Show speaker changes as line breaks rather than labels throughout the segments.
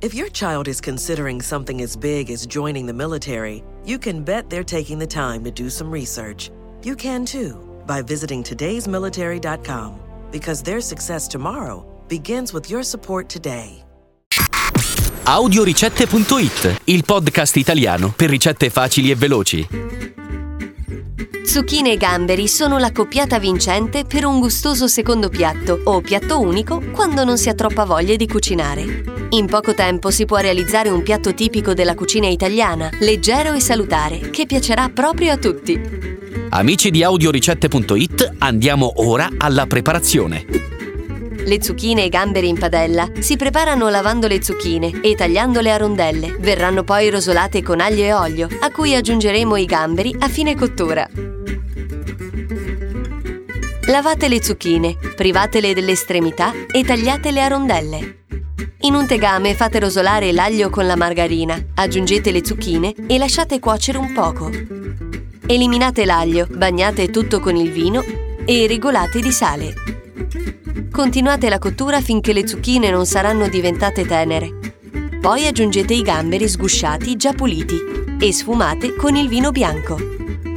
If your child is considering something as big as joining the military, you can bet they're taking the time to do some research. You can too by visiting today'smilitary.com because their success tomorrow begins with your support today.
Audioricette.it, il podcast italiano per ricette facili e veloci.
Zucchine e gamberi sono la coppiata vincente per un gustoso secondo piatto o piatto unico quando non si ha troppa voglia di cucinare. In poco tempo si può realizzare un piatto tipico della cucina italiana, leggero e salutare, che piacerà proprio a tutti.
Amici di Audioricette.it, andiamo ora alla preparazione.
Le zucchine e gamberi in padella si preparano lavando le zucchine e tagliandole a rondelle. Verranno poi rosolate con aglio e olio, a cui aggiungeremo i gamberi a fine cottura. Lavate le zucchine, privatele delle estremità e tagliatele a rondelle. In un tegame fate rosolare l'aglio con la margarina, aggiungete le zucchine e lasciate cuocere un poco. Eliminate l'aglio, bagnate tutto con il vino e regolate di sale. Continuate la cottura finché le zucchine non saranno diventate tenere. Poi aggiungete i gamberi sgusciati già puliti e sfumate con il vino bianco.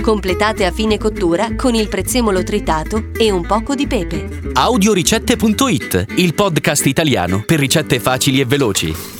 Completate a fine cottura con il prezzemolo tritato e un poco di pepe.
Audioricette.it, il podcast italiano per ricette facili e veloci.